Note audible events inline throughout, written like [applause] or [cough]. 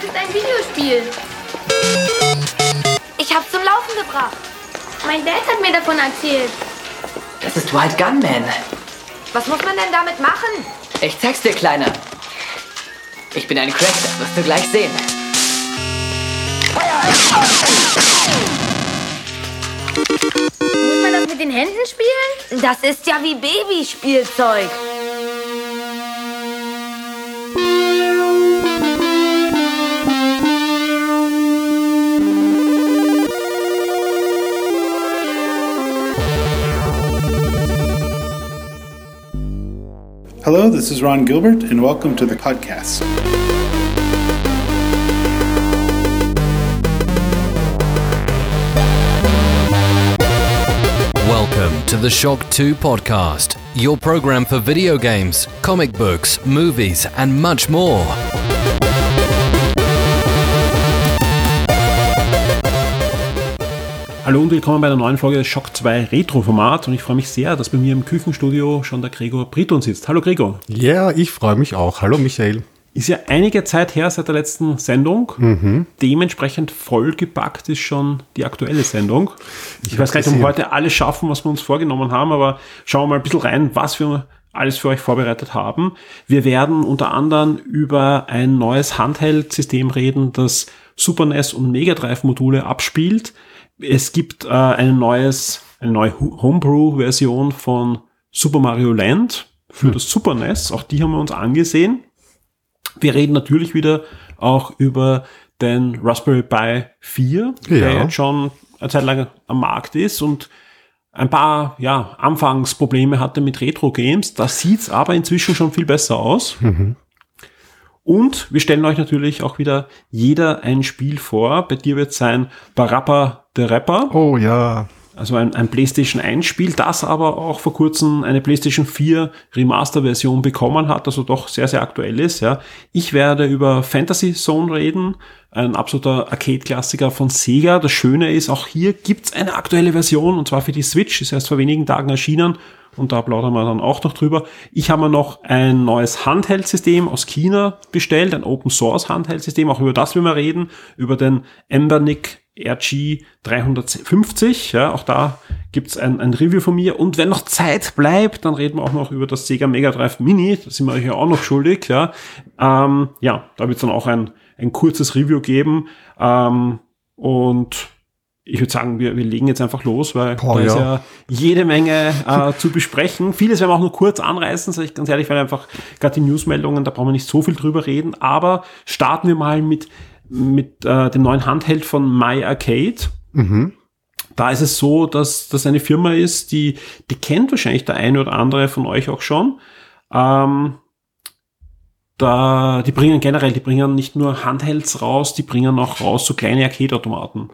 das ist ein Videospiel. Ich hab's zum Laufen gebracht. Mein Dad hat mir davon erzählt. Das ist Wild Gunman. Was muss man denn damit machen? Ich zeig's dir, Kleiner. Ich bin ein Crack, das wirst du gleich sehen. Muss man das mit den Händen spielen? Das ist ja wie Babyspielzeug. Hello, this is Ron Gilbert, and welcome to the podcast. Welcome to the Shock 2 podcast, your program for video games, comic books, movies, and much more. Hallo und willkommen bei einer neuen Folge des Shock 2 Retro-Format und ich freue mich sehr, dass bei mir im Küchenstudio schon der Gregor Briton sitzt. Hallo Gregor. Ja, ich freue mich auch. Hallo Michael. Ist ja einige Zeit her seit der letzten Sendung. Mhm. Dementsprechend vollgepackt ist schon die aktuelle Sendung. Ich, weiß gar nicht, ob wir heute alles schaffen, was wir uns vorgenommen haben, aber schauen wir mal ein bisschen rein, was wir alles für euch vorbereitet haben. Wir werden unter anderem über ein neues Handheld-System reden, das Super NES und Mega Drive Module abspielt. Es gibt äh, ein neues, eine neue Homebrew-Version von Super Mario Land für das Super NES. Auch die haben wir uns angesehen. Wir reden natürlich wieder auch über den Raspberry Pi 4, der Ja. jetzt schon eine Zeit lang am Markt ist und ein paar ja, Anfangsprobleme hatte mit Retro-Games. Da sieht's aber inzwischen schon viel besser aus. Und wir stellen euch natürlich auch wieder jeder ein Spiel vor. Bei dir wird sein Barappa der Rapper. Oh ja. Also ein, ein PlayStation 1 Spiel, das aber auch vor kurzem eine PlayStation 4 Remaster-Version bekommen hat, also doch sehr, sehr aktuell ist. Ja. Ich werde über Fantasy Zone reden, ein absoluter Arcade-Klassiker von Sega. Das Schöne ist, auch hier gibt's eine aktuelle Version, und zwar für die Switch, ist erst vor wenigen Tagen erschienen. Und da plaudern wir dann auch noch drüber. Ich habe mir noch ein neues Handheld-System aus China bestellt, ein Open-Source-Handheld-System. Auch über das will wir reden, über den Embernic RG 350. Ja, auch da gibt's ein, ein Review von mir. Und wenn noch Zeit bleibt, dann reden wir auch noch über das Sega Mega Drive Mini. Das sind wir euch ja auch noch schuldig. Ja, ähm, ja da wird's dann auch ein, ein kurzes Review geben. Ähm, und ich würde sagen, wir, wir legen jetzt einfach los, weil Boah, da ist ja. ja jede Menge äh, zu besprechen. [laughs] Vieles werden wir auch nur kurz anreißen, sage ich ganz ehrlich, weil einfach gerade die Newsmeldungen, da brauchen wir nicht so viel drüber reden. Aber starten wir mal mit, mit äh, dem neuen Handheld von My Arcade. Da ist es so, dass das eine Firma ist, die, die kennt wahrscheinlich der eine oder andere von euch auch schon. Ähm, da, die bringen generell, die bringen nicht nur Handhelds raus, die bringen auch raus so kleine Arcade-Automaten.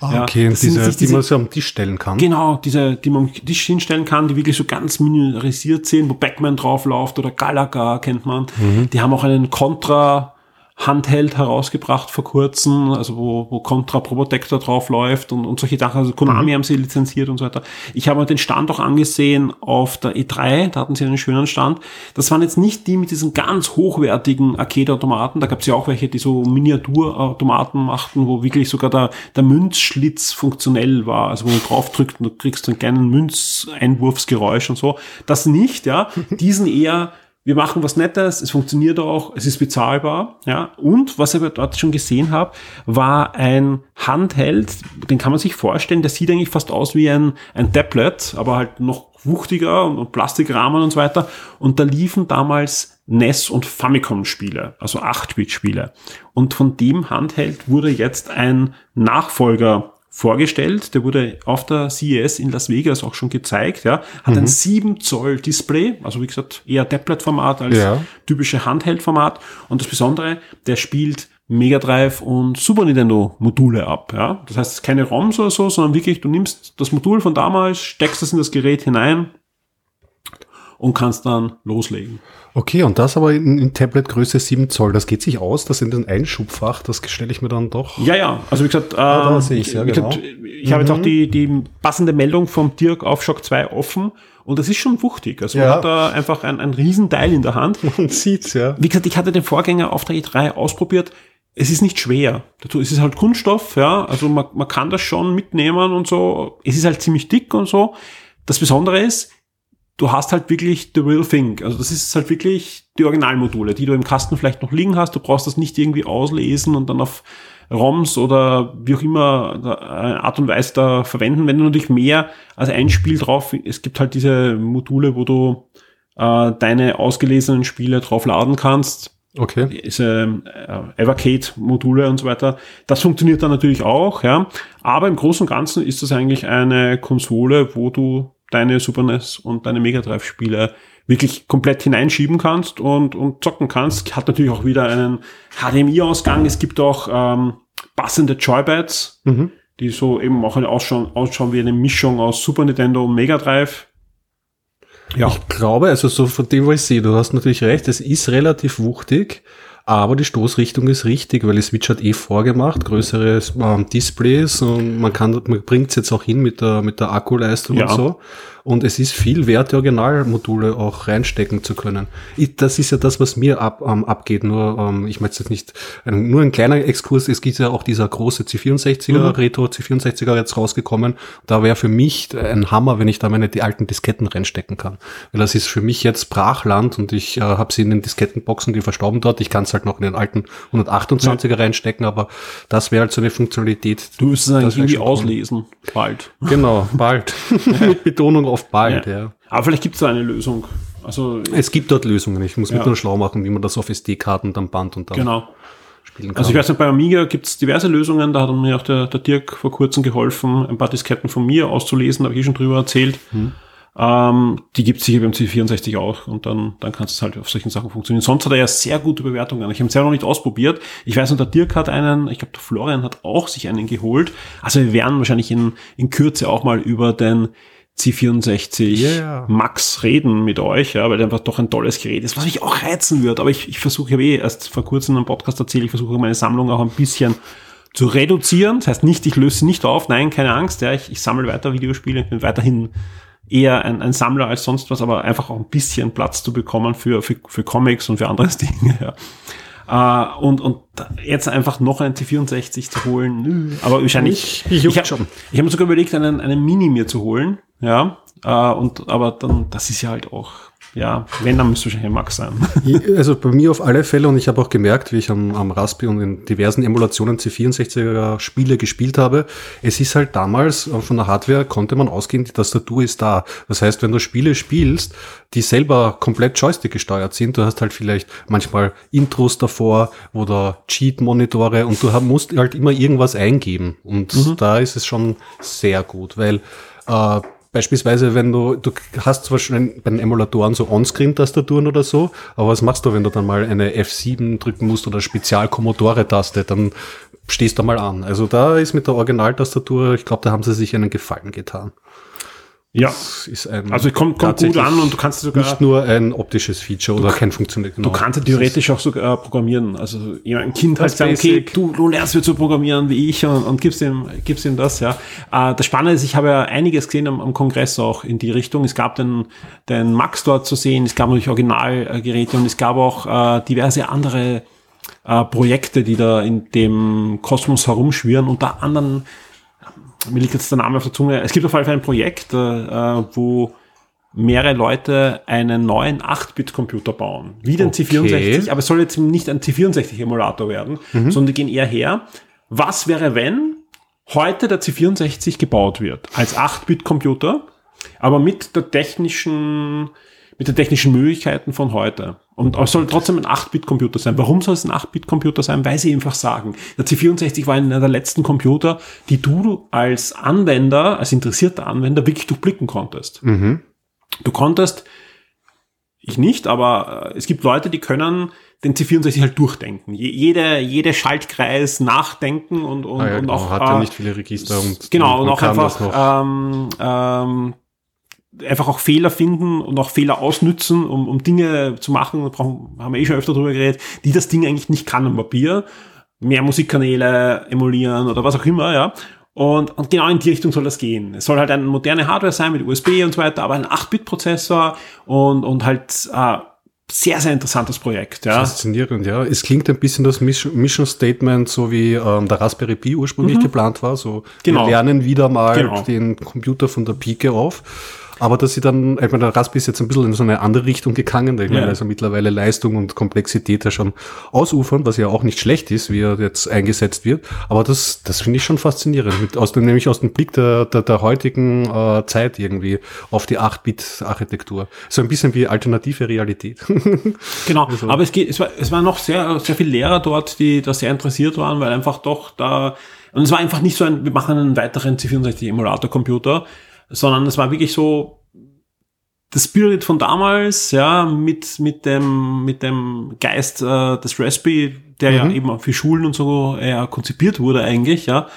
Ah, Ja, okay, sind diese, sich die diese- man so am Tisch stellen kann. Genau, diese, die man am Tisch hinstellen kann, die wirklich so ganz miniaturisiert sind, wo Backman drauf läuft oder Galaga kennt man. Die haben auch einen Contra Handheld herausgebracht vor kurzem, also wo, wo Contra Probotector drauf läuft und, und solche Sachen. Also Konami haben sie lizenziert und so weiter. Ich habe mir den Stand auch angesehen auf der E3, da hatten sie einen schönen Stand. Das waren jetzt nicht die mit diesen ganz hochwertigen Arcade-Automaten, da gab es ja auch welche, die so Miniaturautomaten machten, wo wirklich sogar der, der Münzschlitz funktionell war. Also wo man drauf drückt und du kriegst einen kleinen Münzeinwurfsgeräusch und so. Das nicht, ja. [laughs] Diesen eher wir machen was Nettes, es funktioniert auch, es ist bezahlbar, ja. Und was ich aber dort schon gesehen habe, war ein Handheld, den kann man sich vorstellen, der sieht eigentlich fast aus wie ein, ein Tablet, aber halt noch wuchtiger und, und Plastikrahmen und so weiter. Und da liefen damals NES und Famicom-Spiele, also 8-Bit-Spiele. Und von dem Handheld wurde jetzt ein Nachfolger vorgestellt. Der wurde auf der CES in Las Vegas auch schon gezeigt. Ja. Hat ein 7 Zoll Display, also wie gesagt eher Tablet-Format als Ja. typische Handheld-Format. Und das Besondere, der spielt Mega Drive und Super Nintendo Module ab. Ja. Das heißt, keine ROMs oder so, sondern wirklich, du nimmst das Modul von damals, steckst es in das Gerät hinein und kannst dann loslegen. Okay, und das aber in, in Tablet-Größe 7 Zoll. Das geht sich aus, das in den Einschubfach, das stelle ich mir dann doch. Ja, ja, also wie gesagt, ähm, sehe ich's, ja, wie gesagt, genau. ich habe jetzt auch die, die passende Meldung vom Dirk auf Shock 2 offen und das ist schon wuchtig. Also man Ja. hat da einfach ein, ein Riesenteil in der Hand. [laughs] Man sieht's, ja. Wie gesagt, ich hatte den Vorgänger auf der E3 ausprobiert. es ist nicht schwer. Dazu es ist halt Kunststoff, ja. Also man, man kann das schon mitnehmen und so. Es ist halt ziemlich dick und so. Das Besondere ist, du hast halt wirklich the real thing. Also das ist halt wirklich die Originalmodule, die du im Kasten vielleicht noch liegen hast. Du brauchst das nicht irgendwie auslesen und dann auf ROMs oder wie auch immer eine Art und Weise da verwenden. Wenn du natürlich mehr als ein Spiel drauf, es gibt halt diese Module, wo du äh, deine ausgelesenen Spiele drauf laden kannst. Okay. Diese äh, Evercade-Module und so weiter. Das funktioniert dann natürlich auch, ja. Aber im Großen und Ganzen ist das eigentlich eine Konsole, wo du deine Super NES und deine Mega Drive Spiele wirklich komplett hineinschieben kannst und, und zocken kannst. Hat natürlich auch wieder einen HDMI-Ausgang. Es gibt auch ähm, passende Joypads, Mhm. die so eben auch ausschauen, ausschauen wie eine Mischung aus Super Nintendo und Mega Drive. Ja, Ich glaube, also so von dem, was ich sehe, du hast natürlich recht, es ist relativ wuchtig, aber die Stoßrichtung ist richtig, weil die Switch hat eh vorgemacht, größere ähm, Displays und man kann, man bringt es jetzt auch hin mit der, mit der Akkuleistung Ja. und so. Und es ist viel wert, die Originalmodule auch reinstecken zu können. Ich, das ist ja das, was mir ab, ähm, abgeht. Nur, ähm, ich möchte jetzt nicht, ein, nur ein kleiner Exkurs. Es gibt ja auch dieser große C64er, Retro C64er jetzt rausgekommen. Da wäre für mich ein Hammer, wenn ich da meine die alten Disketten reinstecken kann. Weil das ist für mich jetzt Brachland und ich äh, habe sie in den Diskettenboxen, die verstauben dort. Ich kann es halt noch in den alten 128er reinstecken, aber das wäre halt so eine Funktionalität. du müsstest eigentlich irgendwie auslesen. Bald. Genau, bald. [laughs] Mit Betonung auf bald, ja. Aber vielleicht gibt es da eine Lösung. Also, Es gibt dort Lösungen. Ich muss Ja. mich nur schlau machen, wie man das auf SD-Karten dann band und dann genau. spielen kann. Also ich weiß nicht, bei Amiga gibt es diverse Lösungen, da hat mir auch der, der Dirk vor kurzem geholfen, ein paar Disketten von mir auszulesen, da habe ich eh schon drüber erzählt. Ähm, die gibt es sicher beim C64 auch und dann, dann kann es halt auf solchen Sachen funktionieren. Sonst hat er ja sehr gute Bewertungen. Ich habe ihn selber noch nicht ausprobiert. Ich weiß nur, der Dirk hat einen, ich glaube, der Florian hat auch sich einen geholt. Also wir werden wahrscheinlich in, in Kürze auch mal über den C64 Yeah. Max reden mit euch, ja, weil einfach doch ein tolles Gerät ist, was mich auch reizen wird. Aber ich, ich versuche, ich habe eh erst vor kurzem einen Podcast erzählt, ich versuche meine Sammlung auch ein bisschen zu reduzieren. Das heißt nicht, ich löse nicht auf, nein, keine Angst, ja, ich, ich sammle weiter Videospiele, ich bin weiterhin eher ein, ein Sammler als sonst was, aber einfach auch ein bisschen Platz zu bekommen für, für, für Comics und für andere [laughs] Dinge. Ja. Äh, und, und jetzt einfach noch einen C64 zu holen, aber wahrscheinlich. Mich juckt ich habe ich hab mir sogar überlegt, einen, einen Mini mir zu holen, ja. Äh, und aber dann, das ist ja halt auch, ja, wenn, dann müsste wahrscheinlich ein Max sein. [laughs] Also bei mir auf alle Fälle und ich habe auch gemerkt, wie ich am, am Raspi und in diversen Emulationen C64er Spiele gespielt habe, es ist halt damals äh, von der Hardware konnte man ausgehen, die Tastatur ist da. Das heißt, wenn du Spiele spielst, die selber komplett Joystick gesteuert sind, du hast halt vielleicht manchmal Intros davor oder Cheat-Monitore und du musst halt immer irgendwas eingeben und da ist es schon sehr gut, weil äh, Beispielsweise, wenn du, du hast zwar schon bei den Emulatoren so On-Screen-Tastaturen oder so, aber was machst du, wenn du dann mal eine F7 drücken musst oder Spezial-Commodore-Taste, dann stehst du mal an. Also da ist mit der Originaltastatur, ich glaube, da haben sie sich einen Gefallen getan. Ja. Ist ein Also kommt, kommt gut an und du kannst sogar. nicht nur ein optisches Feature oder kein funktioniert genau. Du kannst theoretisch auch sogar programmieren. Also jemand, ein Kind halt sagen, okay, du, du lernst wieder zu programmieren wie ich und, und gibst ihm, gibst ihm das, ja. Äh, das Spannende ist, ich habe ja einiges gesehen am, am Kongress auch in die Richtung. Es gab den, den Max dort zu sehen, es gab natürlich Originalgeräte und es gab auch äh, diverse andere äh, Projekte, die da in dem Kosmos herumschwirren, unter anderem mir liegt jetzt der Name auf der Zunge. Es gibt auf jeden Fall ein Projekt, äh, wo mehrere Leute einen neuen 8-Bit-Computer bauen. Wie den Okay. C64, aber es soll jetzt nicht ein C64-Emulator werden, sondern die gehen eher her. Was wäre, wenn heute der C64 gebaut wird als 8-Bit-Computer, aber mit der technischen, mit den technischen Möglichkeiten von heute. Und es soll trotzdem ein 8-Bit-Computer sein. Warum soll es ein 8-Bit-Computer sein? Weil sie einfach sagen, der C64 war einer der letzten Computer, die du als Anwender, als interessierter Anwender wirklich durchblicken konntest. Du konntest, ich nicht, aber äh, es gibt Leute, die können den C64 halt durchdenken. Je- Jede, jede Schaltkreis nachdenken und, und, Ah ja, und genau, auch hat ja äh, nicht viele Register und genau und man auch einfach ähm, ähm, einfach auch Fehler finden und auch Fehler ausnützen, um, um Dinge zu machen, da brauchen, haben wir eh schon öfter drüber geredet, die das Ding eigentlich nicht kann am Papier. Mehr Musikkanäle emulieren oder was auch immer, ja. Und, und genau in die Richtung soll das gehen. Es soll halt eine moderne Hardware sein mit USB und so weiter, aber ein 8-Bit-Prozessor und, und halt äh, sehr, sehr interessantes Projekt. Ja. Faszinierend, ja. Es klingt ein bisschen das Mission Statement, so wie ähm, der Raspberry Pi ursprünglich geplant war. So, Genau. wir lernen wieder mal Genau. den Computer von der Pike auf. Aber dass sie dann, ich meine, der Raspberry ist jetzt ein bisschen in so eine andere Richtung gegangen. Ich meine, Ja. also mittlerweile Leistung und Komplexität ja schon ausufern, was ja auch nicht schlecht ist, wie er jetzt eingesetzt wird. Aber das, das finde ich schon faszinierend. Mit, aus dem, nämlich aus dem Blick der, der, der heutigen äh, Zeit irgendwie auf die 8-Bit-Architektur. So ein bisschen wie alternative Realität. [laughs] Genau, aber es, geht, es, war, es waren noch sehr, sehr viele Lehrer dort, die da sehr interessiert waren, weil einfach doch da, und es war einfach nicht so ein, wir machen einen weiteren C64-Emulator-Computer, sondern es war wirklich so das Spirit von damals, ja, mit, mit dem, mit dem Geist äh, des Raspberry, der ja eben auch für Schulen und so eher konzipiert wurde eigentlich, ja.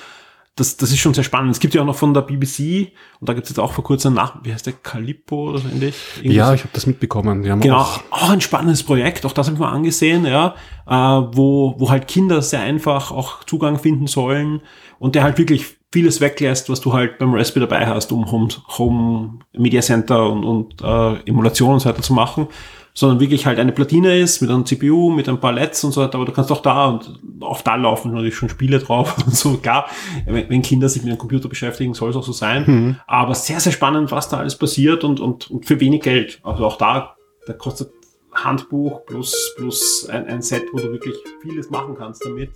Das, das ist schon sehr spannend. Es gibt ja auch noch von der BBC, und da gibt es jetzt auch vor kurzem nach, wie heißt der, Calippo oder so ähnlich? Irgendwie ja, ich habe das mitbekommen. Genau, auch auch, ein spannendes Projekt, auch das habe ich mal angesehen, ja, äh, wo, wo halt Kinder sehr einfach auch Zugang finden sollen und der halt wirklich vieles weglässt, was du halt beim Raspberry dabei hast, um Home, Home Media Center und, und äh, Emulation und so weiter zu machen, sondern wirklich halt eine Platine ist mit einem CPU, mit ein paar LEDs und so weiter, aber du kannst auch da und auch da laufen natürlich schon Spiele drauf [laughs] und so, klar, wenn, wenn Kinder sich mit dem Computer beschäftigen, soll es auch so sein, aber sehr, sehr spannend, was da alles passiert und, und, und für wenig Geld, also auch da, da kostet Handbuch plus, plus ein, ein Set, wo du wirklich vieles machen kannst damit.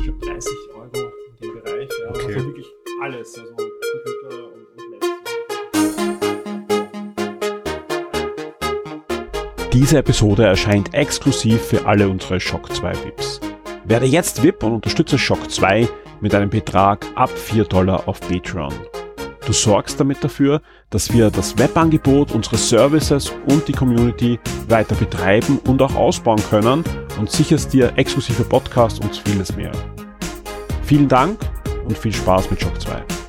Ich habe 30 Euro dem Bereich, ja, Okay. also wirklich alles, also Computer und, und Laptop. Diese Episode erscheint exklusiv für alle unsere Shock 2 VIPs. Werde jetzt VIP und unterstütze Shock 2 mit einem Betrag ab 4 Dollar auf Patreon. Du sorgst damit dafür, dass wir das Webangebot, unsere Services und die Community weiter betreiben und auch ausbauen können und sicherst dir exklusive Podcasts und vieles mehr. Vielen Dank und viel Spaß mit Shock 2.